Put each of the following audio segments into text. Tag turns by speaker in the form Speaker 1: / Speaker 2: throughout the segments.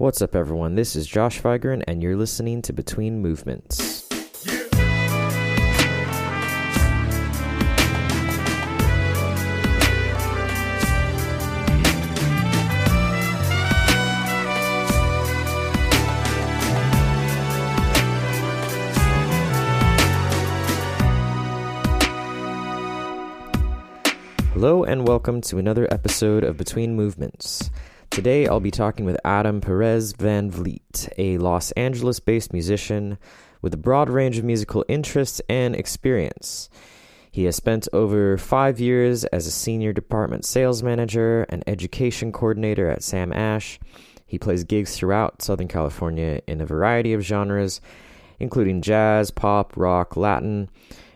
Speaker 1: What's up, everyone? This is Josh Vigran, and you're listening to Between Movements. Hello, and welcome to another episode of Between Movements. Today I'll be talking with Adam Perez Van Vliet, a Los Angeles based musician with a broad range of musical interests and experience. He has spent over five years as a senior department sales manager and education coordinator at Sam Ash. He plays gigs throughout Southern California in a variety of genres, including jazz, pop, rock, Latin,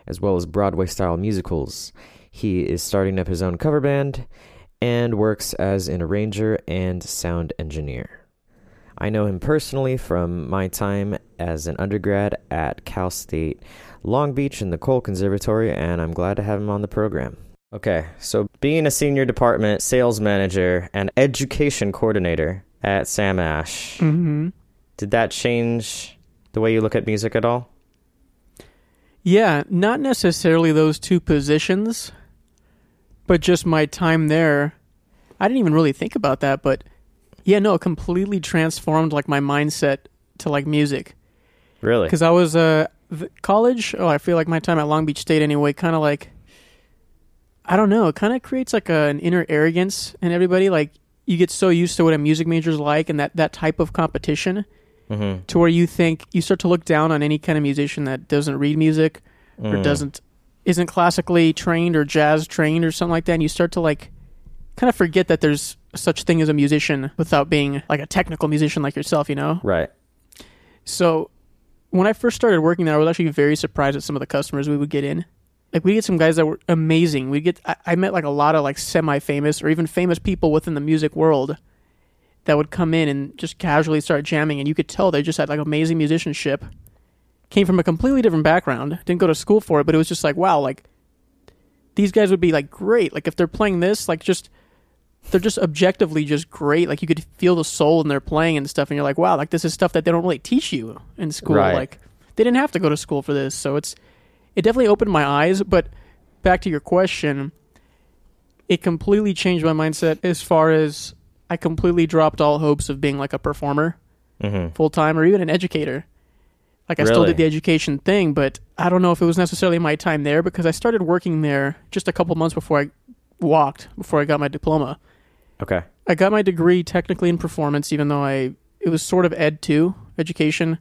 Speaker 1: as well as Broadway style musicals. He is starting up his own cover band and works as an arranger and sound engineer. I know him personally from my time as an undergrad at Cal State Long Beach in the Cole Conservatory, and I'm glad to have him on the program. Okay, so being a senior department sales manager and education coordinator at Sam Ash,
Speaker 2: hmm
Speaker 1: did that change the way you look at music at all?
Speaker 2: Yeah, not necessarily those two positions, but just my time there. I didn't even really think about that, but yeah, no, it completely transformed like my mindset to like music
Speaker 1: Really?
Speaker 2: because I was uh college. Oh, I feel like my time at Long Beach State anyway, kind of like I don't know, it kind of creates like a, an inner arrogance in everybody. Like you get so used to what a music major is like and that that type of competition.
Speaker 1: Mm-hmm.
Speaker 2: to where you think you start to look down on any kind of musician that doesn't read music
Speaker 1: Mm.
Speaker 2: or doesn't isn't classically trained or jazz trained or something like that and you start to like kind of forget that there's such thing as a musician without being like a technical musician like yourself you know?
Speaker 1: Right.
Speaker 2: so when i first started working there i was actually very surprised at some of the customers we would get in. Like we get some guys that were amazing. We get I, I met like a lot of like semi-famous or even famous people within the music world that would come in and just casually start jamming and you could tell they just had like amazing musicianship came from a completely different background didn't go to school for it but it was just like wow like these guys would be like great like if they're playing this like just they're just objectively just great like you could feel the soul in their playing and stuff and you're like wow like this is stuff that they don't really teach you in school
Speaker 1: Right.
Speaker 2: like they didn't have to go to school for this so it's it definitely opened my eyes but back to your question it completely changed my mindset as far as i completely dropped all hopes of being like a performer
Speaker 1: Mm-hmm.
Speaker 2: full time or even an educator. Like I still did the education thing, but I don't know if it was necessarily my time there because I started working there just a couple months before I walked, before I got my diploma.
Speaker 1: Okay.
Speaker 2: I got my degree technically in performance, even though I it was sort of ed two education.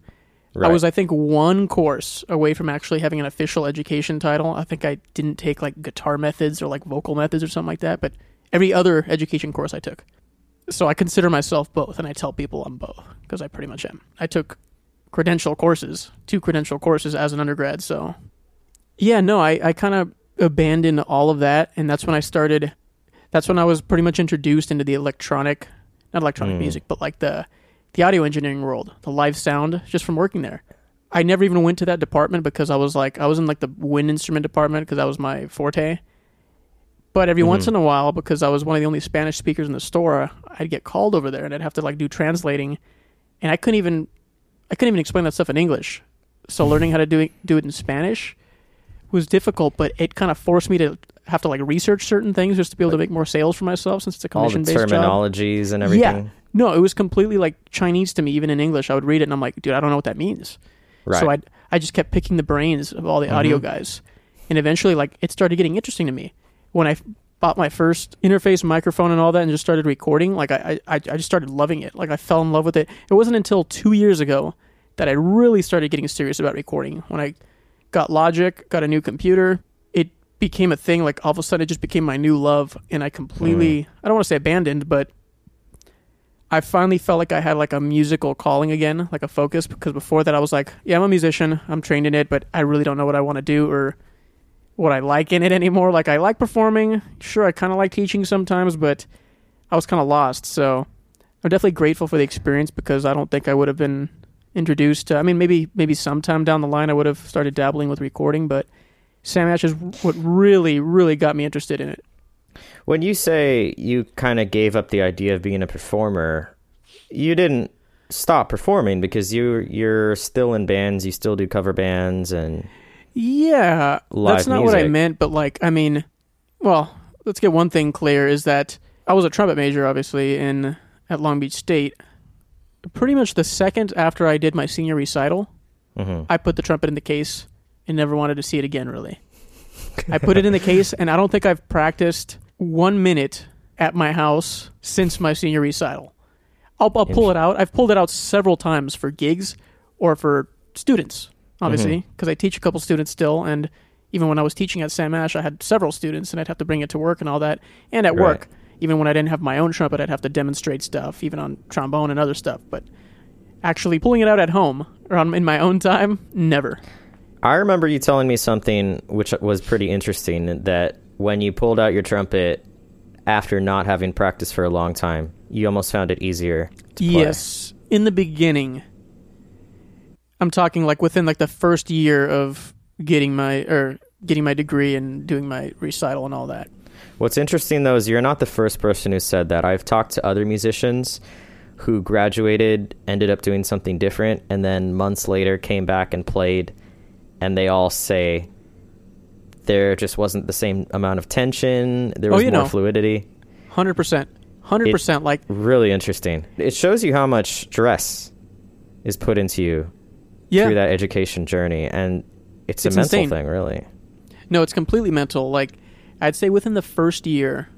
Speaker 1: Right.
Speaker 2: I was I think one course away from actually having an official education title. I think I didn't take like guitar methods or like vocal methods or something like that, but every other education course I took. So I consider myself both, and I tell people I'm both because I pretty much am. I took credential courses, two credential courses as an undergrad. So yeah, no, I, I kind of abandoned all of that, and that's when I started. That's when I was pretty much introduced into the electronic, not electronic
Speaker 1: Mm.
Speaker 2: music, but like the the audio engineering world, the live sound, just from working there. I never even went to that department because I was like I was in like the wind instrument department because that was my forte. But every once
Speaker 1: Mhm.
Speaker 2: in a while, because I was one of the only Spanish speakers in the store, I'd get called over there and I'd have to like do translating, and I couldn't even I couldn't even explain that stuff in English. So learning how to do it do it in Spanish was difficult, but it kind of forced me to have to like research certain things just to be able to make more sales for myself since it's a commission based job.
Speaker 1: terminologies and everything. Yeah.
Speaker 2: No, it was completely like Chinese to me, even in English. I would read it and I'm like, dude, I don't know what that means.
Speaker 1: Right.
Speaker 2: So I I just kept picking the brains of all the audio
Speaker 1: Mhm.
Speaker 2: guys, and eventually, like, it started getting interesting to me when I bought my first interface microphone and all that, and just started recording. Like, I I, I just started loving it. Like, I fell in love with it. It wasn't until two years ago that I really started getting serious about recording. When I got Logic, got a new computer, it became a thing. Like all of a sudden, it just became my new love, and I completely mm. I don't want to say abandoned, but I finally felt like I had like a musical calling again, like a focus. Because before that, I was like, yeah, I'm a musician, I'm trained in it, but I really don't know what I want to do or what I like in it anymore. Like I like performing, sure, I kind of like teaching sometimes, but I was kind of lost. So I'm definitely grateful for the experience because I don't think I would have been introduced to. I mean, maybe maybe sometime down the line I would have started dabbling with recording, but Sam Ash is what really really got me interested in it.
Speaker 1: When you say you kind of gave up the idea of being a performer, you didn't stop performing because you you're still in bands, you still do cover bands and
Speaker 2: Yeah,
Speaker 1: Live
Speaker 2: that's not what I meant. But like, I mean, well, let's get one thing clear: is that I was a trumpet major, obviously, in at Long Beach State. Pretty much the second after I did my senior recital,
Speaker 1: mhm.
Speaker 2: I put the trumpet in the case and never wanted to see it again. Really, I put it in the case, and I don't think I've practiced one minute at my house since my senior recital. I'll, I'll pull it out. I've pulled it out several times for gigs or for students, Mm-hmm. obviously, because I teach a couple students still. And even when I was teaching at Sam Ash, I had several students, and I'd have to bring it to work and all that. And at
Speaker 1: Right.
Speaker 2: work, even when I didn't have my own trumpet, I'd have to demonstrate stuff, even on trombone and other stuff. But actually pulling it out at home or on, in my own time, never.
Speaker 1: I remember you telling me something which was pretty interesting that when you pulled out your trumpet after not having practiced for a long time, you almost found it easier.
Speaker 2: Yes, in the beginning. I'm talking like within like the first year of getting my or getting my degree and doing my recital and all that.
Speaker 1: What's interesting though is you're not the first person who said that. I've talked to other musicians who graduated, ended up doing something different, and then months later came back and played, and they all say there just wasn't the same amount of tension. There
Speaker 2: Oh,
Speaker 1: was
Speaker 2: you
Speaker 1: more
Speaker 2: know.
Speaker 1: fluidity.
Speaker 2: Hundred percent, hundred percent. Like
Speaker 1: Really interesting. It shows you how much stress is put into you
Speaker 2: yeah,
Speaker 1: through that education journey, and it's,
Speaker 2: It's
Speaker 1: a mental
Speaker 2: insane.
Speaker 1: thing, really.
Speaker 2: no, it's completely mental. Like I'd say within the first year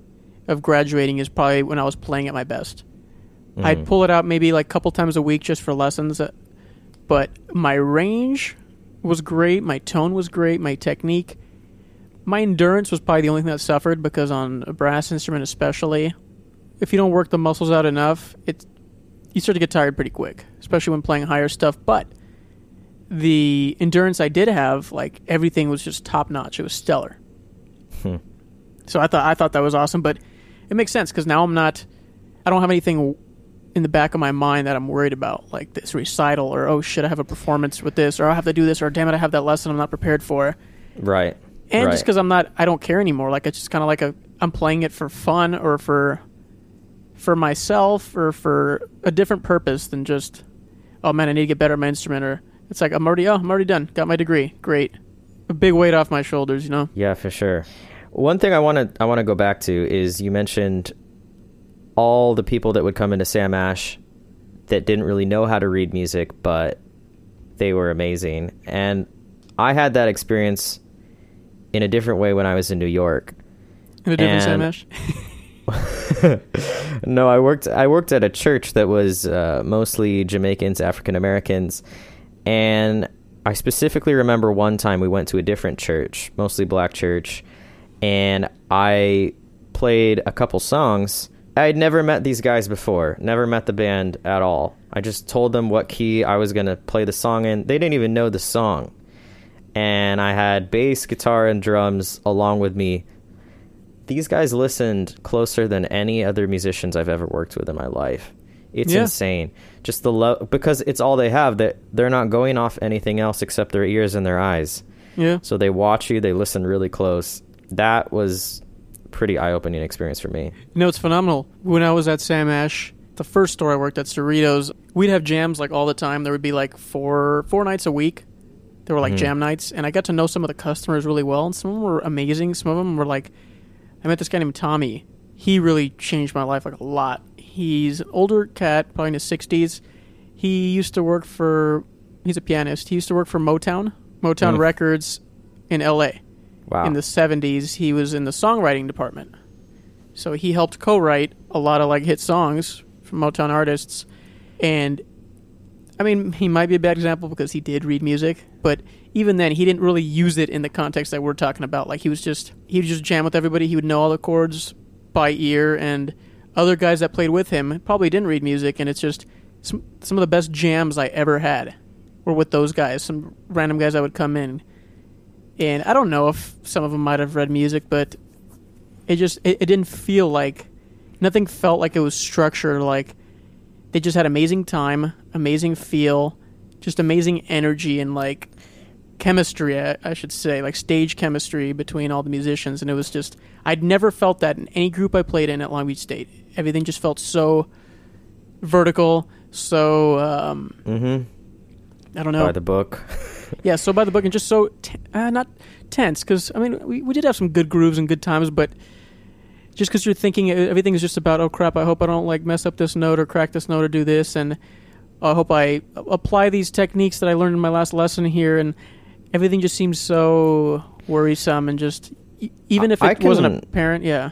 Speaker 2: of graduating is probably when I was playing at my best. I'd
Speaker 1: Mhm.
Speaker 2: pull it out maybe like a couple times a week just for lessons, uh, but my range was great. My tone was great. My technique, my endurance was probably the only thing that suffered because on a brass instrument, especially, if you don't work the muscles out enough, it you start to get tired pretty quick, especially when playing higher stuff. But the endurance I did have, like everything was just top notch. It was stellar.
Speaker 1: Hmm.
Speaker 2: So I thought I thought that was awesome, but it makes sense because now I'm not. I don't have anything in the back of my mind that I'm worried about, like this recital or oh shit, I have a performance with this, or I have to do this, or damn it, I have that lesson I'm not prepared for.
Speaker 1: Right.
Speaker 2: And
Speaker 1: right.
Speaker 2: just because I'm not, I don't care anymore. Like it's just kind of like a, I'm playing it for fun or for, for myself or for a different purpose than just, oh man, I need to get better at my instrument. Or it's like I'm already, oh, I'm already done, got my degree, great, a big weight off my shoulders, you know.
Speaker 1: Yeah, for sure. One thing I want to I want to go back to is you mentioned all the people that would come into Sam Ash that didn't really know how to read music, but they were amazing. And I had that experience in a different way when I was in New York.
Speaker 2: In a different
Speaker 1: And-
Speaker 2: Sam Ash.
Speaker 1: no, I worked I worked at a church that was uh, mostly Jamaicans, African Americans, and I specifically remember one time we went to a different church, mostly black church, and I played a couple songs. I'd never met these guys before, never met the band at all. I just told them what key I was going to play the song in. They didn't even know the song. And I had bass, guitar, and drums along with me these guys listened closer than any other musicians I've ever worked with in my life. It's
Speaker 2: Yeah.
Speaker 1: insane. Just the love because it's all they have that they're not going off anything else except their ears and their eyes.
Speaker 2: Yeah.
Speaker 1: So they watch you, they listen really close. That was a pretty eye-opening experience for me.
Speaker 2: You know, it's phenomenal. When I was at Sam Ash, the first store I worked at, Cerritos, we'd have jams like all the time. There would be like four four nights a week. There were like
Speaker 1: Mhm.
Speaker 2: jam nights, and I got to know some of the customers really well. And some of them were amazing. Some of them were like, I met this guy named Tommy. He really changed my life like a lot. He's an older cat, probably in his sixties. He used to work for. He's a pianist. He used to work for Motown, Motown
Speaker 1: Mm.
Speaker 2: Records, in L.A
Speaker 1: Wow.
Speaker 2: in the 70s he was in the songwriting department so he helped co-write a lot of like hit songs from motown artists and i mean he might be a bad example because he did read music but even then he didn't really use it in the context that we're talking about like he was just he would just jam with everybody he would know all the chords by ear and other guys that played with him probably didn't read music and it's just some, some of the best jams i ever had were with those guys some random guys that would come in and I don't know if some of them might have read music, but it just it, it didn't feel like nothing felt like it was structured. Like they just had amazing time, amazing feel, just amazing energy and like chemistry. I, I should say, like stage chemistry between all the musicians, and it was just I'd never felt that in any group I played in at Long Beach State. Everything just felt so vertical, so um,
Speaker 1: Mm-hmm.
Speaker 2: I don't know.
Speaker 1: By the book.
Speaker 2: yeah, so by the book and just so t- uh, not tense because I mean we we did have some good grooves and good times, but just because you're thinking everything is just about oh crap, I hope I don't like mess up this note or crack this note or do this, and I hope I apply these techniques that I learned in my last lesson here, and everything just seems so worrisome and just even if
Speaker 1: I
Speaker 2: it wasn't
Speaker 1: can-
Speaker 2: apparent, yeah.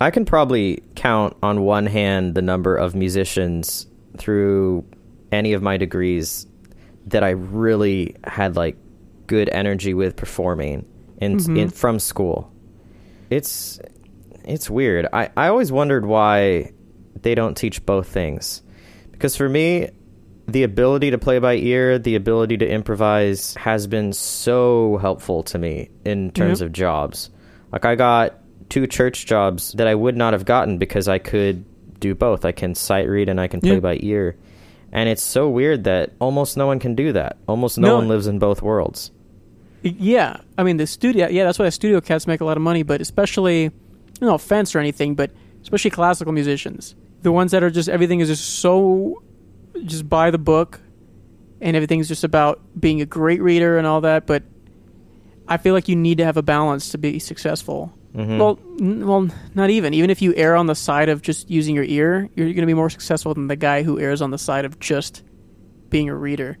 Speaker 1: I can probably count on one hand the number of musicians through any of my degrees that I really had like good energy with performing in,
Speaker 2: Mhm.
Speaker 1: in from school. It's it's weird. I, I always wondered why they don't teach both things. Because for me, the ability to play by ear, the ability to improvise has been so helpful to me in terms of jobs. Like I got two church jobs that I would not have gotten because I could do both. I can sight read and I can play
Speaker 2: Yeah.
Speaker 1: by ear. And it's so weird that almost no one can do that. Almost no,
Speaker 2: No.
Speaker 1: one lives in both worlds.
Speaker 2: Yeah, I mean the studio. Yeah, that's why studio cats make a lot of money. But especially, no offense or anything, but especially classical musicians, the ones that are just everything is just so, just by the book, and everything's just about being a great reader and all that. But I feel like you need to have a balance to be successful.
Speaker 1: Mhm.
Speaker 2: Well, n- well, not even. Even if you err on the side of just using your ear, you're going to be more successful than the guy who errs on the side of just being a reader.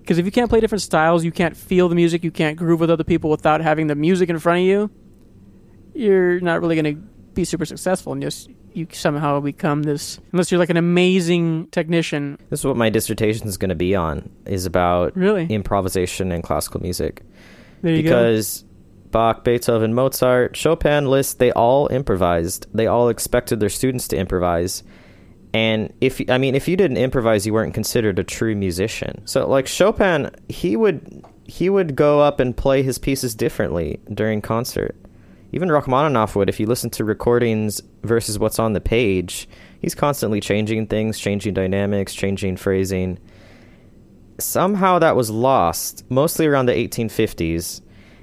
Speaker 2: Because if you can't play different styles, you can't feel the music, you can't groove with other people without having the music in front of you, you're not really going to be super successful. And just you somehow become this, unless you're like an amazing technician.
Speaker 1: This is what my dissertation is going to be on is about
Speaker 2: Really?
Speaker 1: improvisation and classical music.
Speaker 2: There you go.
Speaker 1: because Bach, Beethoven, Mozart, Chopin, Liszt, they all improvised. They all expected their students to improvise. And if I mean if you didn't improvise, you weren't considered a true musician. So like Chopin, he would he would go up and play his pieces differently during concert. Even Rachmaninoff would if you listen to recordings versus what's on the page, he's constantly changing things, changing dynamics, changing phrasing. Somehow that was lost, mostly around the 1850s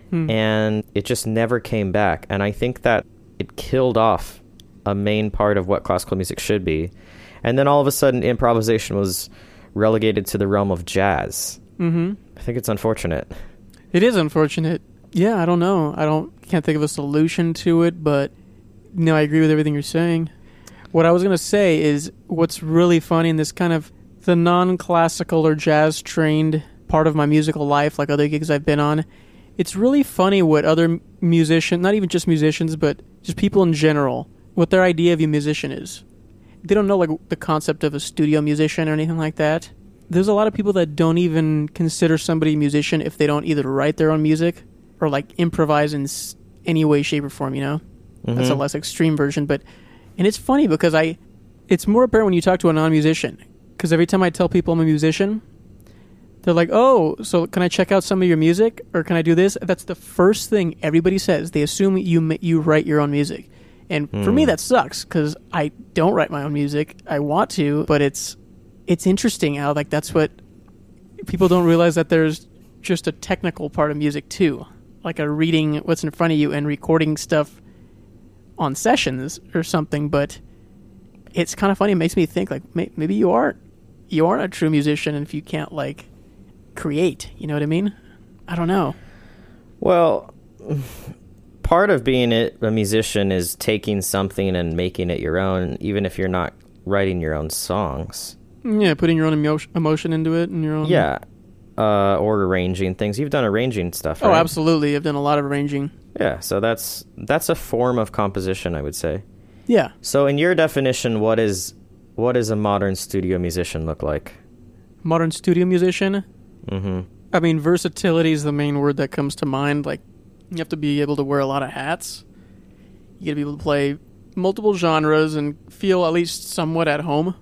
Speaker 2: Hmm.
Speaker 1: and it just never came back. And I think that it killed off a main part of what classical music should be. And then all of a sudden, improvisation was relegated to the realm of jazz.
Speaker 2: mm-hmm.
Speaker 1: I think it's unfortunate.
Speaker 2: It is unfortunate. Yeah, I don't know. I don't can't think of a solution to it, but no, I agree with everything you're saying. What I was gonna say is what's really funny in this kind of the non-classical or jazz trained part of my musical life, like other gigs I've been on. It's really funny what other musicians, not even just musicians, but just people in general, what their idea of a musician is. They don't know like the concept of a studio musician or anything like that there's a lot of people that don't even consider somebody a musician if they don't either write their own music or like improvise in any way shape or form you know? That's a
Speaker 1: Mhm.
Speaker 2: less extreme version but and it's funny because i it's more apparent when you talk to a non-musician because every time i tell people i'm a musician they're like oh so can i check out some of your music or can i do this? That's the first thing everybody says. They assume you you write your own music. And for me
Speaker 1: Hmm.
Speaker 2: that sucks because i don't write my own music. I want to but it's it's interesting how like that's what people don't realize that there's just a technical part of music too like a reading what's in front of you and recording stuff on sessions or something but it's kind of funny it makes me think like may- maybe you aren't you aren't a true musician if you can't like create you know what i mean i don't know
Speaker 1: Well, part of being a a musician is taking something and making it your own, even if you're not writing your own songs.
Speaker 2: yeah putting your own emo- emotion into it and your own
Speaker 1: Yeah. Uh, or arranging things. You've done arranging stuff,
Speaker 2: oh absolutely i've done a lot of arranging
Speaker 1: Yeah, so that's that's a form of composition, I would say.
Speaker 2: yeah
Speaker 1: So, in your definition, what is what does a modern studio musician look like?
Speaker 2: modern studio musician
Speaker 1: Mm-hmm.
Speaker 2: I mean, versatility is the main word that comes to mind. Like, you have to be able to wear a lot of hats. You got to be able to play multiple genres and feel at least somewhat at home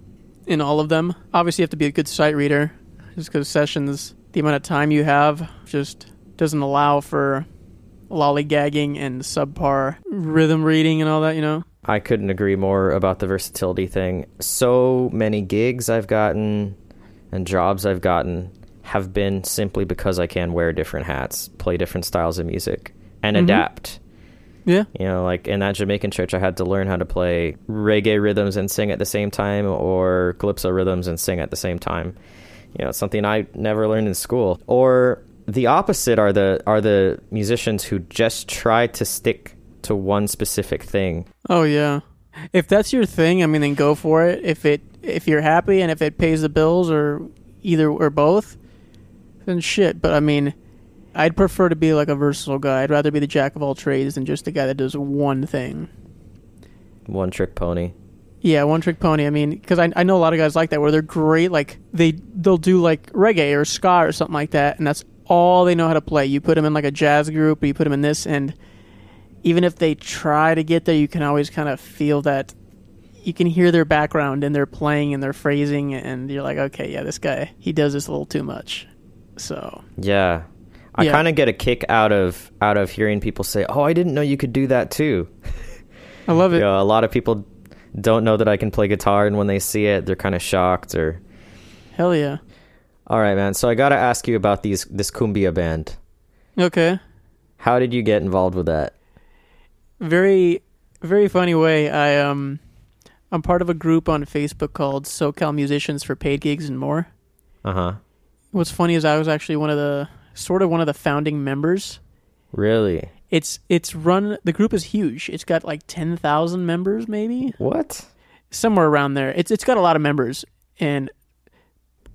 Speaker 2: in all of them. Obviously, you have to be a good sight reader, just because sessions, the amount of time you have, just doesn't allow for lollygagging and subpar rhythm reading and all that. You know.
Speaker 1: I couldn't agree more about the versatility thing. So many gigs I've gotten and jobs I've gotten have been simply because I can wear different hats, play different styles of music, and
Speaker 2: Mhm.
Speaker 1: adapt.
Speaker 2: Yeah.
Speaker 1: You know, like in that Jamaican church, I had to learn how to play reggae rhythms and sing at the same time, or calypso rhythms and sing at the same time. You know, something I never learned in school. Or the opposite are the are the musicians who just try to stick to one specific thing.
Speaker 2: Oh yeah. If that's your thing, I mean, then go for it. If it if you're happy and if it pays the bills or either or both, then shit. But I mean, I'd prefer to be like a versatile guy. I'd rather be the jack of all trades than just the guy that does one thing.
Speaker 1: One trick pony.
Speaker 2: Yeah, one trick pony. I mean, because I, I know a lot of guys like that where they're great. Like they they'll do like reggae or ska or something like that, and that's all they know how to play. You put them in like a jazz group, or you put them in this, and even if they try to get there, you can always kind of feel that. You can hear their background and their playing and their phrasing, and you're like, okay, yeah, this guy he does this a little too much. So
Speaker 1: Yeah. I
Speaker 2: Yeah.
Speaker 1: kind of get a kick out of out of hearing people say, "Oh, I didn't know you could do that too."
Speaker 2: I love it.
Speaker 1: You know, a lot of people don't know that I can play guitar, and when they see it, they're kind of shocked. Or,
Speaker 2: Hell yeah.
Speaker 1: all right, man. So I got to ask you about these this cumbia band.
Speaker 2: Okay.
Speaker 1: How did you get involved with that?
Speaker 2: very very funny way i um i'm part of a group on facebook called socal musicians for paid gigs and more
Speaker 1: Uh huh.
Speaker 2: what's funny is i was actually one of the sort of one of the founding members
Speaker 1: Really?
Speaker 2: It's it's run the group is huge. It's got like 10,000 members maybe?
Speaker 1: What?
Speaker 2: somewhere around there. It's it's got a lot of members and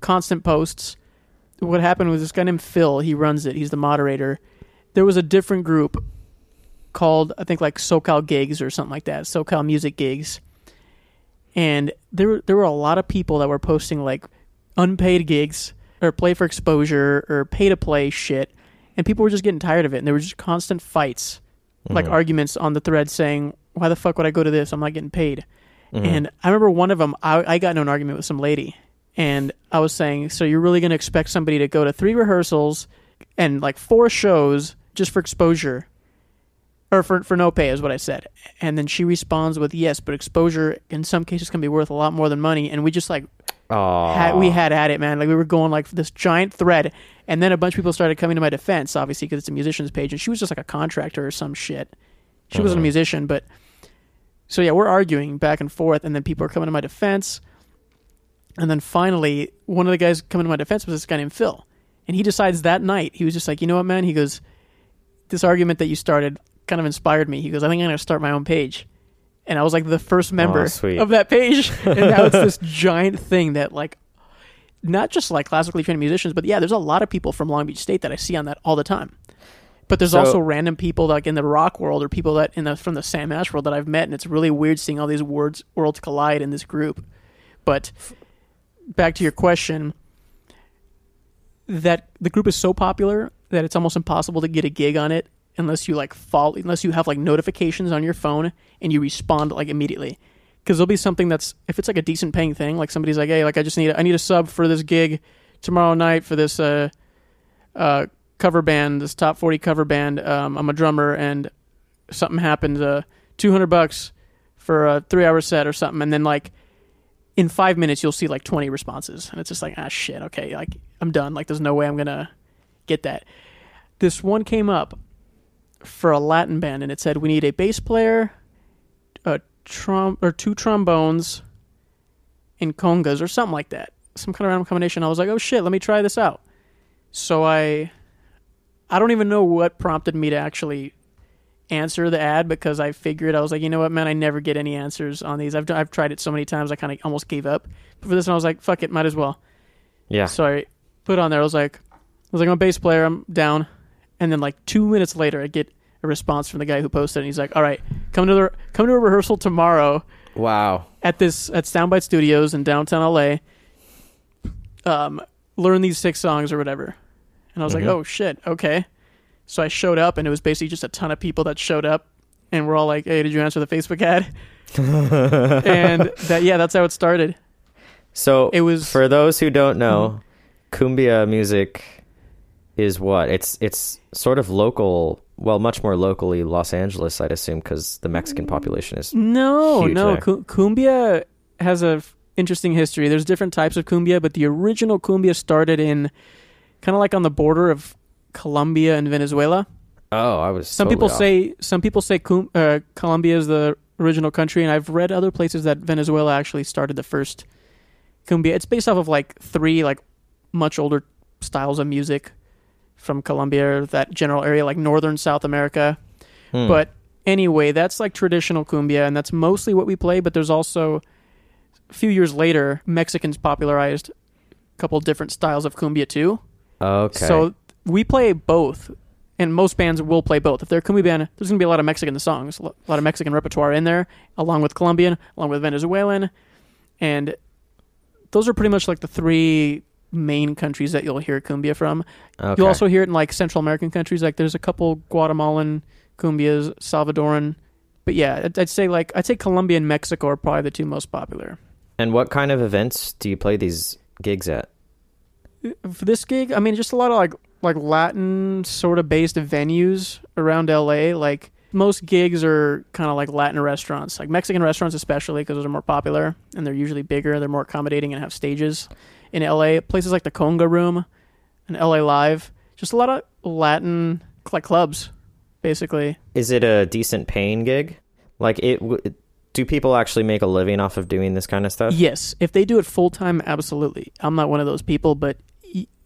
Speaker 2: constant posts. What happened was this guy named Phil he runs it. He's the moderator. There was a different group called I think like SoCal Gigs or something like that SoCal Music Gigs. And there were- there were a lot of people that were posting like unpaid gigs or play for exposure or pay to play shit and people were just getting tired of it and there were just constant fights like
Speaker 1: Mhm.
Speaker 2: arguments on the thread saying why the fuck would I go to this I'm not getting paid
Speaker 1: Mhm.
Speaker 2: and I remember one of them, I, I got into an argument with some lady, and I was saying, so you're really going to expect somebody to go to three rehearsals and like four shows just for exposure, or for for no pay is what I said. And then she responds with, yes, but exposure in some cases can be worth a lot more than money. And we just like. Had, we had at it, man. Like we were going like this giant thread, and then a bunch of people started coming to my defense, obviously because it's a musician's page, and she was just like a contractor or some shit. She wasn't a
Speaker 1: Uh-huh.
Speaker 2: musician, but so yeah, we're arguing back and forth, and then people are coming to my defense, and then finally, one of the guys coming to my defense was this guy named Phil, and he decides that night he was just like, you know what, man? He goes, this argument that you started kind of inspired me. He goes, I think I'm gonna start my own page. And I was like the first member
Speaker 1: sweet.
Speaker 2: of that page, and now it's this giant thing that like not just like classically trained musicians, but yeah, there's a lot of people from Long Beach State that I see on that all the time. But there's
Speaker 1: So-
Speaker 2: also random people like in the rock world or people that in the from the Sam Ash world that I've met, and it's really weird seeing all these words worlds collide in this group. But back to your question, that the group is so popular that it's almost impossible to get a gig on it unless you like follow unless you have like notifications on your phone and you respond like immediately. Because there'll be something that's if it's like a decent paying thing like somebody's like hey like i just need i need a sub for this gig tomorrow night for this uh uh cover band this top 40 cover band. Um i'm a drummer and something happened uh 200 bucks for a three hour set or something. And then like in five minutes you'll see like 20 responses. And it's just like ah shit okay like i'm done. Like there's no way i'm gonna get that. This one came up for a latin band and it said we need a bass player a trom or two trombones and congas or something like that some kind of random combination i was like oh shit let me try this out so i i don't even know what prompted me to actually answer the ad because i figured i was like you know what man i never get any answers on these i've, I've tried it so many times i kind of almost gave up but for this one i was like fuck it might as well
Speaker 1: Yeah.
Speaker 2: so I put on there. I was like, I was like, I'm a bass player. I'm down. And then like two minutes later, I get a response from the guy who posted. And he's like, All right, come to the come to a rehearsal tomorrow
Speaker 1: Wow.
Speaker 2: at this at Soundbite Studios in downtown LA. Um, learn these six songs or whatever. And I was
Speaker 1: Mhm.
Speaker 2: like, Oh shit, okay. So I showed up, and it was basically just a ton of people that showed up, and we're all like, Hey, did you answer the Facebook ad? and that yeah, that's how it started.
Speaker 1: so
Speaker 2: It was
Speaker 1: for those who don't know,
Speaker 2: Mm-hmm.
Speaker 1: cumbia music is what? It's it's sort of local, well, much more locally Los Angeles, I'd assume, because the Mexican population is.
Speaker 2: No, no.
Speaker 1: there.
Speaker 2: Cumbia has a f- interesting history. There's different types of cumbia, but the original cumbia started in kind of like on the border of Colombia and Venezuela.
Speaker 1: Oh, I was.
Speaker 2: Some
Speaker 1: totally
Speaker 2: people
Speaker 1: off.
Speaker 2: say some people say cum- uh, Colombia is the original country, and I've read other places that Venezuela actually started the first cumbia. It's based off of like three like much older styles of music from Colombia, that general area, like northern South America.
Speaker 1: Hmm.
Speaker 2: But anyway, that's like traditional cumbia, and that's mostly what we play. But there's also a few years later, Mexicans popularized a couple different styles of cumbia too.
Speaker 1: okay.
Speaker 2: So we play both, and most bands will play both. If they're a cumbia band, there's going to be a lot of Mexican songs, a lot of Mexican repertoire in there, along with Colombian, along with Venezuelan, and those are pretty much like the three main countries that you'll hear cumbia from.
Speaker 1: okay.
Speaker 2: You'll also hear it in like Central American countries. Like there's a couple Guatemalan cumbias, Salvadoran. But yeah, I'd, I'd say like I'd say Colombia and Mexico are probably the two most popular.
Speaker 1: And what kind of events do you play these gigs at?
Speaker 2: Uh, for this gig, I mean, just a lot of like like Latin sort of based venues around LA. Like most gigs are kind of like Latin restaurants, like Mexican restaurants especially because those are more popular and they're usually bigger. They're more accommodating and have stages. In LA, places like the Conga Room and LA Live, just a lot of Latin like clubs, basically.
Speaker 1: Is it a decent paying gig? Like it? w- Do people actually make a living off of doing this kind of stuff?
Speaker 2: Yes, if they do it full time, absolutely. I'm not one of those people, but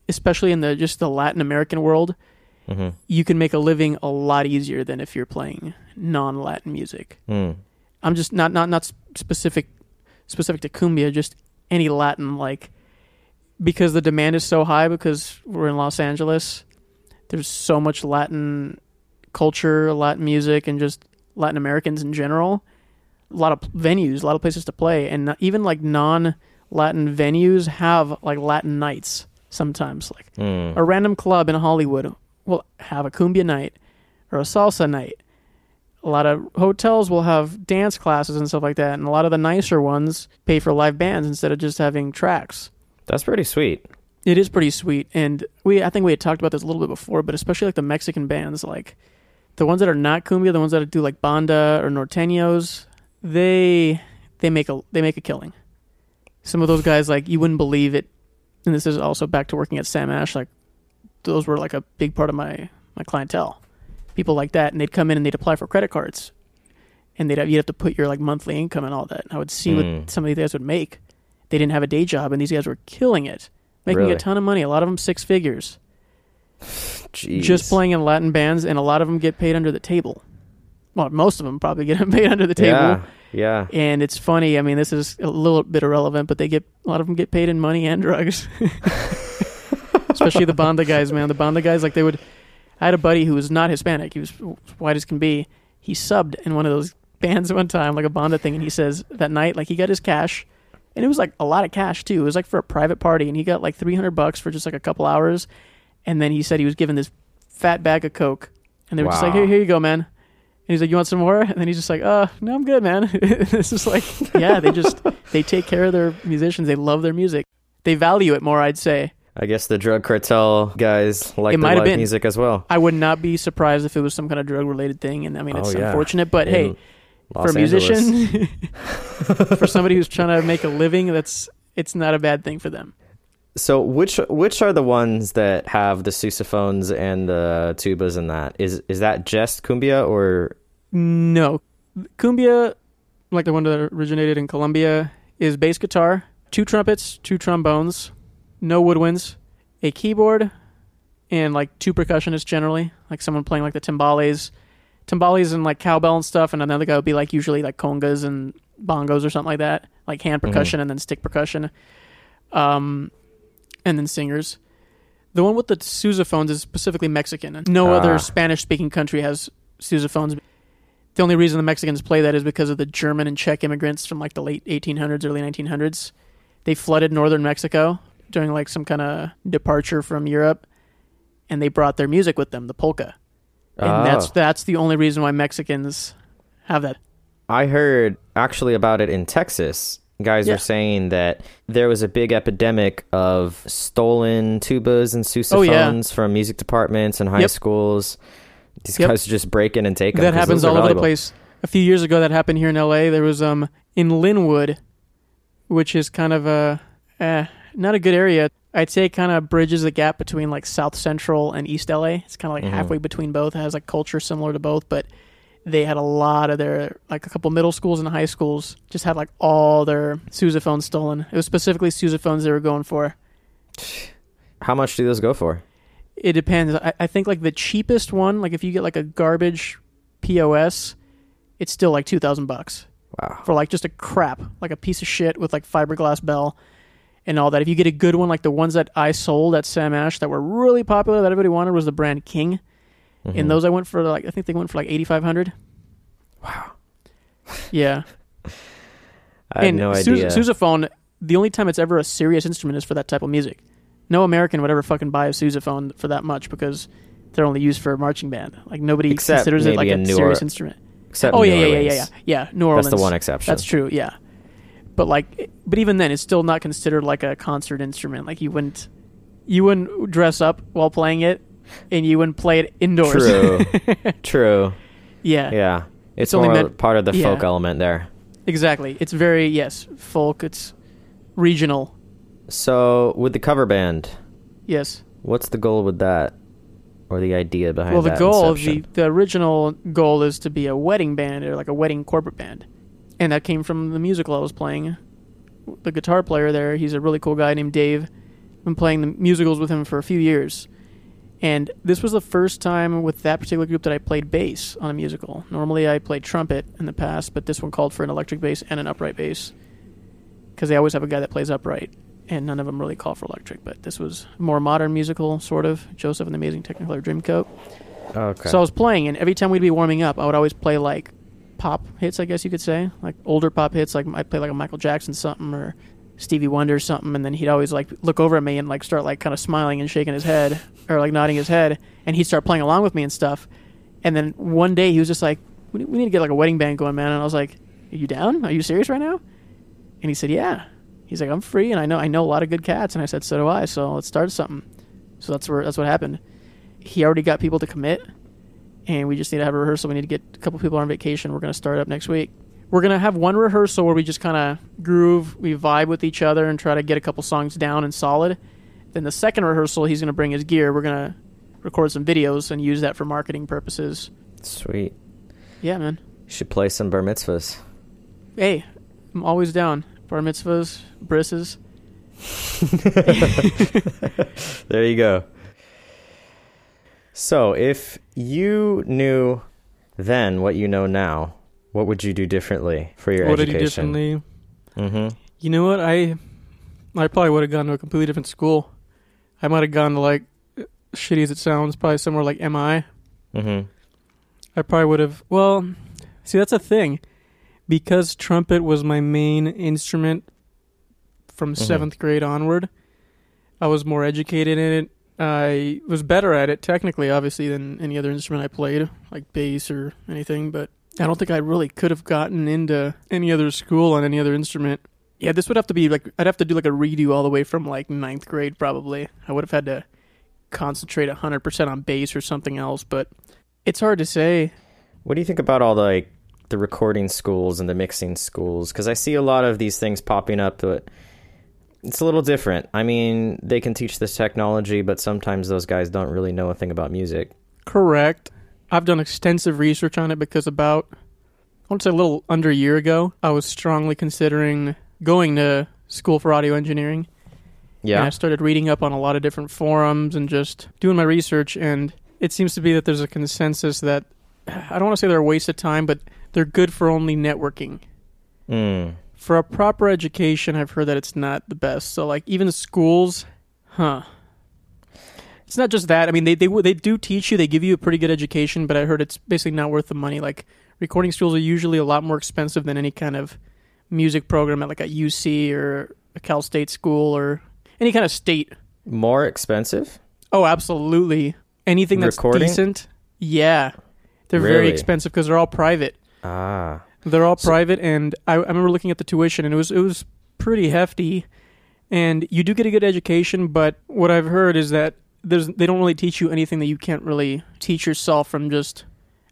Speaker 2: especially in the just the Latin American world,
Speaker 1: hmm
Speaker 2: you can make a living a lot easier than if you're playing non-Latin music.
Speaker 1: Hmm.
Speaker 2: I'm just not not not specific specific to cumbia, just any Latin like because the demand is so high because we're in Los Angeles. There's so much Latin culture, Latin music, and just Latin Americans in general. A lot of venues, a lot of places to play, and even like non-Latin venues have like Latin nights sometimes. Like
Speaker 1: Hmm.
Speaker 2: a random club in Hollywood will have a cumbia night or a salsa night. A lot of hotels will have dance classes and stuff like that, and a lot of the nicer ones pay for live bands instead of just having tracks.
Speaker 1: That's pretty sweet.
Speaker 2: It is pretty sweet, and we I think we had talked about this a little bit before, but especially like the Mexican bands, like the ones that are not cumbia, the ones that do like banda or norteños, they they make a they make a killing. Some of those guys, like you wouldn't believe it, and this is also back to working at Sam Ash. Like those were like a big part of my my clientele, people like that, and they'd come in and they'd apply for credit cards, and they'd have, you'd have to put your like monthly income and all that. And I would see
Speaker 1: Mm.
Speaker 2: what some of these guys would make. They didn't have a day job, and these guys were killing it, making
Speaker 1: Really?
Speaker 2: a ton of money. A lot of them six figures,
Speaker 1: Jeez.
Speaker 2: just playing in Latin bands, and a lot of them get paid under the table. Well, most of them probably get paid under the table.
Speaker 1: Yeah. Yeah.
Speaker 2: And it's funny. I mean, this is a little bit irrelevant, but they get a lot of them get paid in money and drugs. Especially the banda guys, man. The banda guys, like they would. I had a buddy who was not Hispanic. He was white as can be. He subbed in one of those bands one time, like a banda thing, and he says that night, like he got his cash, and it was like a lot of cash too. It was like for a private party, and he got like three hundred bucks for just like a couple hours, and then he said he was given this fat bag of coke, and they were just like,
Speaker 1: Wow.
Speaker 2: "Here, here you go, man." And he's like, "You want some more?" And then he's just like, "Uh, no, I'm good, man." it's just like, yeah, they just they take care of their musicians. They love their music. They value it more, I'd say.
Speaker 1: I guess the drug cartel guys like
Speaker 2: It
Speaker 1: the
Speaker 2: might have
Speaker 1: live
Speaker 2: been.
Speaker 1: music as well.
Speaker 2: I would not be surprised if it was some kind of drug related thing. And I mean, it's
Speaker 1: Oh, yeah.
Speaker 2: unfortunate, but
Speaker 1: In
Speaker 2: hey,
Speaker 1: Los
Speaker 2: for a
Speaker 1: Angeles.
Speaker 2: musician, for somebody who's trying to make a living, that's it's not a bad thing for them.
Speaker 1: So which which are the ones that have the sousaphones and the tubas and that? Is is that just cumbia or
Speaker 2: No, cumbia, like the one that originated in Colombia, is bass guitar, two trumpets, two trombones, no woodwinds, a keyboard, and like two percussionists generally, like someone playing like the timbales, timbales and like cowbell and stuff, and another guy would be like usually like congas and bongos or something like that, like hand
Speaker 1: Mhm.
Speaker 2: percussion and then stick percussion, um, and then singers. The one with the sousaphones is specifically Mexican. No
Speaker 1: Ah.
Speaker 2: other Spanish-speaking country has sousaphones. The only reason the Mexicans play that is because of the German and Czech immigrants from like the late 1800s, early 1900s. They flooded northern Mexico during like some kind of departure from Europe, and they brought their music with them, the polka. And
Speaker 1: Oh.
Speaker 2: that's that's the only reason why Mexicans have that.
Speaker 1: I heard actually about it in Texas. Guys
Speaker 2: Yeah.
Speaker 1: are saying that there was a big epidemic of stolen tubas and
Speaker 2: Oh, yeah.
Speaker 1: sousaphones from music departments and high
Speaker 2: Yep.
Speaker 1: schools. These
Speaker 2: Yep.
Speaker 1: guys just break in and take them.
Speaker 2: that happens all over the place. A few years ago, that happened here in LA. There was um in Lynwood, which is kind of a eh, not a good area. I'd say it kind of bridges the gap between like South Central and East LA. It's kind of like
Speaker 1: Mhm.
Speaker 2: halfway between both. It has like culture similar to both, but they had a lot of their like a couple middle schools and high schools just had like all their sousaphones stolen. It was specifically sousaphones they were going for.
Speaker 1: How much do those go for?
Speaker 2: It depends. I, I think like the cheapest one, like if you get like a garbage POS, it's still like two thousand bucks
Speaker 1: Wow.
Speaker 2: for like just a crap, like a piece of shit with like fiberglass bell and all that. If you get a good one, like the ones that I sold at Sam Ash that were really popular that everybody wanted was the brand King.
Speaker 1: Mhm.
Speaker 2: And those I went for like I think they went for like eighty five hundred.
Speaker 1: Wow.
Speaker 2: Yeah.
Speaker 1: I
Speaker 2: and
Speaker 1: no
Speaker 2: Sus-
Speaker 1: idea.
Speaker 2: sousaphone, the only time it's ever a serious instrument is for that type of music. No American would ever fucking buy a sousaphone for that much because they're only used for a marching band. Like nobody
Speaker 1: Except
Speaker 2: considers it like a serious
Speaker 1: Or-
Speaker 2: instrument.
Speaker 1: Except
Speaker 2: oh yeah, yeah, yeah, yeah, yeah, yeah. New Orleans.
Speaker 1: That's the one exception.
Speaker 2: That's true. Yeah, but like, but even then, it's still not considered like a concert instrument. Like you wouldn't, you wouldn't dress up while playing it, and you wouldn't play it indoors.
Speaker 1: True. True.
Speaker 2: yeah,
Speaker 1: Yeah. It's,
Speaker 2: It's only meant-
Speaker 1: part of the
Speaker 2: yeah.
Speaker 1: folk element there.
Speaker 2: exactly. It's very yes, folk. It's regional.
Speaker 1: So with the cover band,
Speaker 2: Yes.
Speaker 1: what's the goal with that, or the idea behind
Speaker 2: well, the goal of the the original goal is to be a wedding band or like a wedding corporate band, and that came from the musical I was playing. The guitar player there, he's a really cool guy named Dave. I've been playing the musicals with him for a few years, and this was the first time with that particular group that I played bass on a musical. Normally, I played trumpet in the past, but this one called for an electric bass and an upright bass because they always have a guy that plays upright, and none of them really call for electric. But this was a more modern musical, sort of. Joseph and the Amazing Technicolor Dreamcoat.
Speaker 1: okay.
Speaker 2: So I was playing, and every time we'd be warming up, I would always play like pop hits, I guess you could say, like older pop hits. Like I'd play like a Michael Jackson something or Stevie Wonder something, and then he'd always like look over at me and like start like kind of smiling and shaking his head or like nodding his head, and he'd start playing along with me and stuff. And then one day he was just like, "We need, we need to get like a wedding band going, man." And I was like, "Are you down? Are you serious right now?" And he said, "Yeah." He's like, "I'm free, and I know I know a lot of good cats." And I said, "So do I. So let's start something." So that's where that's what happened. He already got people to commit and we just need to have a rehearsal. We need to get a couple people on vacation. We're going to start up next week. We're going to have one rehearsal where we just kind of groove, we vibe with each other, and try to get a couple songs down and solid. Then the second rehearsal, he's going to bring his gear. We're going to record some videos and use that for marketing purposes.
Speaker 1: Sweet.
Speaker 2: Yeah, man.
Speaker 1: You should play some bar mitzvahs.
Speaker 2: Hey, I'm always down. Bar mitzvahs, brisses.
Speaker 1: there you go. So, if you knew then what you know now, what would you do differently for your education?
Speaker 2: what did differently?
Speaker 1: Mm-hmm.
Speaker 2: You know what? I I probably would have gone to a completely different school. I might have gone to like shitty as it sounds, probably somewhere like MI.
Speaker 1: Mm-hmm.
Speaker 2: I probably would have. Well, see, that's a thing. Because trumpet was my main instrument from
Speaker 1: Mhm.
Speaker 2: seventh grade onward, I was more educated in it. I was better at it, technically, obviously, than any other instrument I played, like bass or anything. But I don't think I really could have gotten into any other school on any other instrument. Yeah, this would have to be like, I'd have to do like a redo all the way from like ninth grade, probably. I would have had to concentrate 100% on bass or something else, but it's hard to say.
Speaker 1: What do you think about all the like the recording schools and the mixing schools? Because I see a lot of these things popping up, but it's a little different. I mean, they can teach this technology, but sometimes those guys don't really know a thing about music.
Speaker 2: Correct. I've done extensive research on it because about, I want to say a little under a year ago, I was strongly considering going to school for audio engineering. And
Speaker 1: Yeah.
Speaker 2: I started reading up on a lot of different forums and just doing my research. And it seems to be that there's a consensus that I don't want to say they're a waste of time, but they're good for only networking.
Speaker 1: Mm.
Speaker 2: For a proper education, I've heard that it's not the best. So, like, even schools, huh? It's not just that. I mean, they they they do teach you. They give you a pretty good education, but I heard it's basically not worth the money. Like, recording schools are usually a lot more expensive than any kind of music program at like a UC or a Cal State school or any kind of state.
Speaker 1: More expensive?
Speaker 2: Oh, absolutely. Anything that's
Speaker 1: Recording?
Speaker 2: decent, yeah, they're very expensive because they're all private.
Speaker 1: Ah.
Speaker 2: They're all
Speaker 1: So-
Speaker 2: private, and I, I remember looking at the tuition, and it was it was pretty hefty. And you do get a good education, but what I've heard is that there's they don't really teach you anything that you can't really teach yourself from just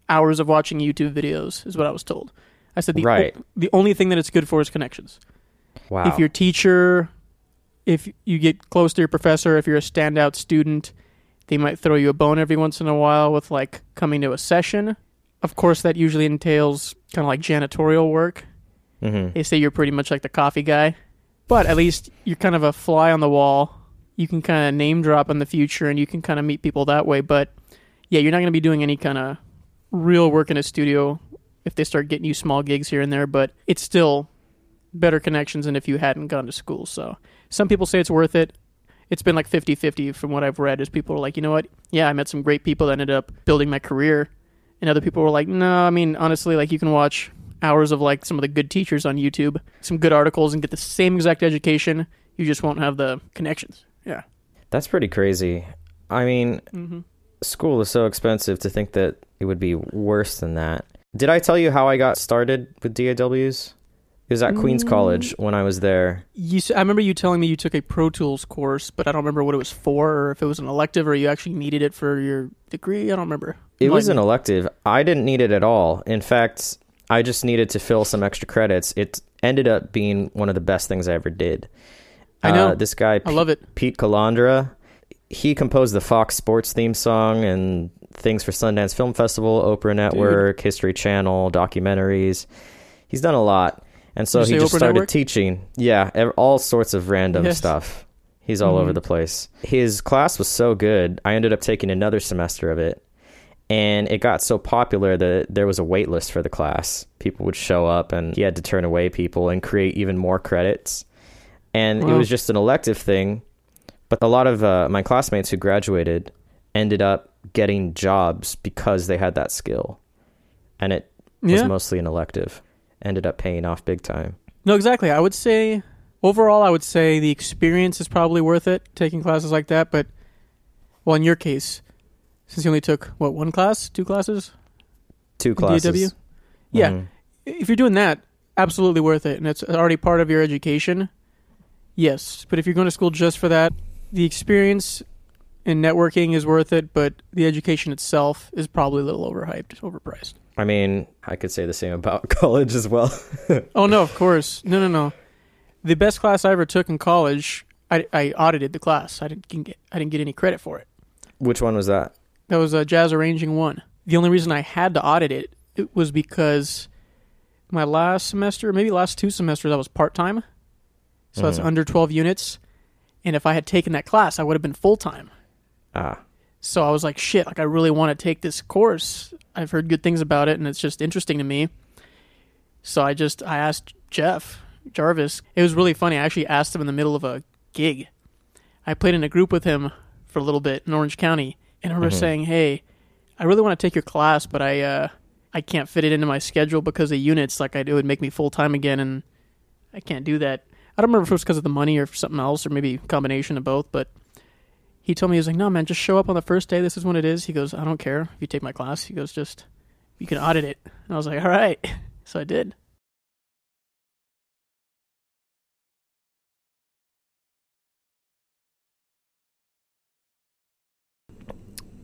Speaker 2: hours of watching YouTube videos. Is what I was told. I said the o- the only thing that it's good for is connections.
Speaker 1: Wow.
Speaker 2: If your teacher if you get close to your professor, if you're a standout student, they might throw you a bone every once in a while with like coming to a session. Of course, that usually entails kind of like janitorial work.
Speaker 1: Mm-hmm.
Speaker 2: They say you're pretty much like the coffee guy, but at least you're kind of a fly on the wall. You can kind of name drop in the future and you can kind of meet people that way. But yeah, you're not going to be doing any kind of real work in a studio if they start getting you small gigs here and there. But it's still better connections than if you hadn't gone to school. So some people say it's worth it. It's been like 50 50 from what I've read, is people are like, you know what? Yeah, I met some great people that ended up building my career. And other people were like, no, I mean, honestly, like you can watch hours of like some of the good teachers on YouTube, some good articles, and get the same exact education. You just won't have the connections. Yeah.
Speaker 1: That's pretty crazy. I mean,
Speaker 2: Mm-hmm.
Speaker 1: school is so expensive to think that it would be worse than that. Did I tell you how I got started with DAWs? It was at Queens
Speaker 2: Mm.
Speaker 1: College when I was there.
Speaker 2: You, I remember you telling me you took a Pro Tools course, but I don't remember what it was for, or if it was an elective, or you actually needed it for your degree. I don't remember.
Speaker 1: It was an elective. I didn't need it at all. In fact, I just needed to fill some extra credits. It ended up being one of the best things I ever did.
Speaker 2: I know.
Speaker 1: Uh, this guy,
Speaker 2: I love it.
Speaker 1: Pete Calandra, he composed the Fox Sports theme song and things for Sundance Film Festival, Oprah Network, History Channel, documentaries. He's done a lot. And so he just started
Speaker 2: Network?
Speaker 1: teaching. Yeah, all sorts of random
Speaker 2: Yes.
Speaker 1: stuff. He's all over
Speaker 2: Mhm.
Speaker 1: the place. His class was so good. I ended up taking another semester of it. And it got so popular that there was a wait list for the class. People would show up and he had to turn away people and create even more credits. And it was just an elective thing. But a lot of uh, my classmates who graduated ended up getting jobs because they had that skill. And it was mostly an elective. Ended up paying off big time.
Speaker 2: No, exactly. I would say overall, I would say the experience is probably worth it taking classes like that. But well, in your case, since you only took what one class, two classes,
Speaker 1: Two classes.
Speaker 2: DAW? Yeah.
Speaker 1: Mhm.
Speaker 2: if you're doing that, absolutely worth it, and it's already part of your education. Yes, but if you're going to school just for that, the experience and networking is worth it, but the education itself is probably a little overhyped, overpriced.
Speaker 1: I mean, I could say the same about college as well.
Speaker 2: Oh no, of course, no, no, no. The best class I ever took in college, I, I audited the class. I didn't get I didn't get any credit for it.
Speaker 1: Which one was that?
Speaker 2: That was a jazz arranging one. The only reason I had to audit it, it was because my last semester, maybe last two semesters, I was part time. So that's
Speaker 1: Mhm.
Speaker 2: under 12 units. And if I had taken that class, I would have been full time.
Speaker 1: Ah,
Speaker 2: So I was like, shit, like I really want to take this course. I've heard good things about it and it's just interesting to me. So I just, I asked Jeff Jarvis. It was really funny. I actually asked him in the middle of a gig. I played in a group with him for a little bit in Orange County. And I remember
Speaker 1: Mhm.
Speaker 2: saying, hey, I really want to take your class, but I, uh, I can't fit it into my schedule because of units. Like I, it would make me full time again, and I can't do that. I don't remember if it was because of the money or something else, or maybe a combination of both. But he told me he was like, "No, man, just show up on the first day. This is what it is." He goes, "I don't care if you take my class." He goes, "Just you can audit it." And I was like, "All right," so I did.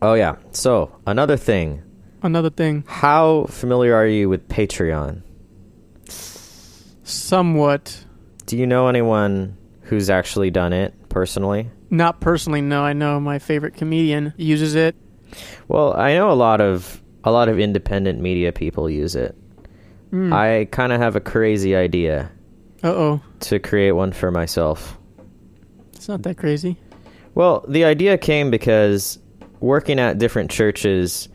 Speaker 1: oh yeah. So another thing.
Speaker 2: Another thing,
Speaker 1: How familiar are you with Patreon?
Speaker 2: somewhat,
Speaker 1: Do you know anyone who's actually done it personally?
Speaker 2: not personally. No, I know my favorite comedian uses it.
Speaker 1: Well, I know a lot of a lot of independent media people use it.
Speaker 2: Mm.
Speaker 1: I kind of have a crazy idea
Speaker 2: Uh oh,
Speaker 1: to create one for myself.
Speaker 2: it's not that crazy.
Speaker 1: Well, the idea came because working at different churches,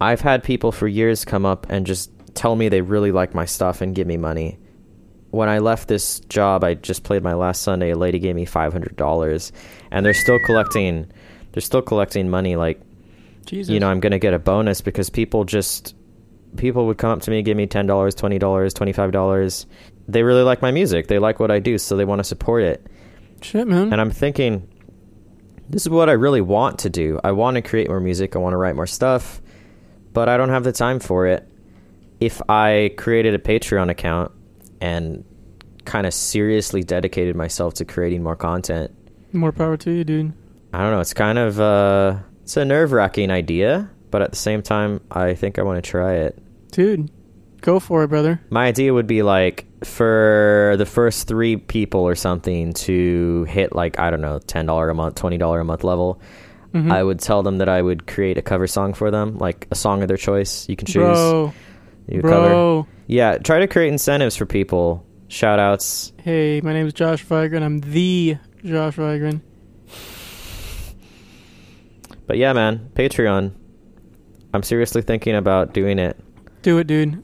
Speaker 1: I've had people for years come up and just tell me they really like my stuff and give me money. When I left this job, I just played my last Sunday. A lady gave me five hundred dollars, and they're still collecting. They're still collecting money. Like
Speaker 2: Jesus,
Speaker 1: you know, I'm gonna get a bonus because people just people would come up to me, give me ten dollars, twenty dollars, twenty five dollars. They really like my music. They like what I do, so they want to support it.
Speaker 2: shit, man.
Speaker 1: And I'm thinking, this is what I really want to do. I want to create more music. I want to write more stuff, but I don't have the time for it. If I created a Patreon account and kind of seriously dedicated myself to creating more content,
Speaker 2: More power to you, dude.
Speaker 1: I don't know. It's kind of uh, it's a nerve wracking idea, but at the same time, I think I want to try it.
Speaker 2: Dude, go for it, brother.
Speaker 1: My idea would be like for the first three people or something to hit like I don't know ten dollar a month, twenty dollar a month level,
Speaker 2: Mhm.
Speaker 1: I would tell them that I would create a cover song for them, like a song of their choice. You can choose.
Speaker 2: bro,
Speaker 1: you cover.
Speaker 2: bro.
Speaker 1: Yeah, try to create incentives for people. Shout outs.
Speaker 2: Hey, my name is Josh Vigran. I'm the Josh Vigran.
Speaker 1: But yeah, man, Patreon. I'm seriously thinking about doing it.
Speaker 2: Do it, dude.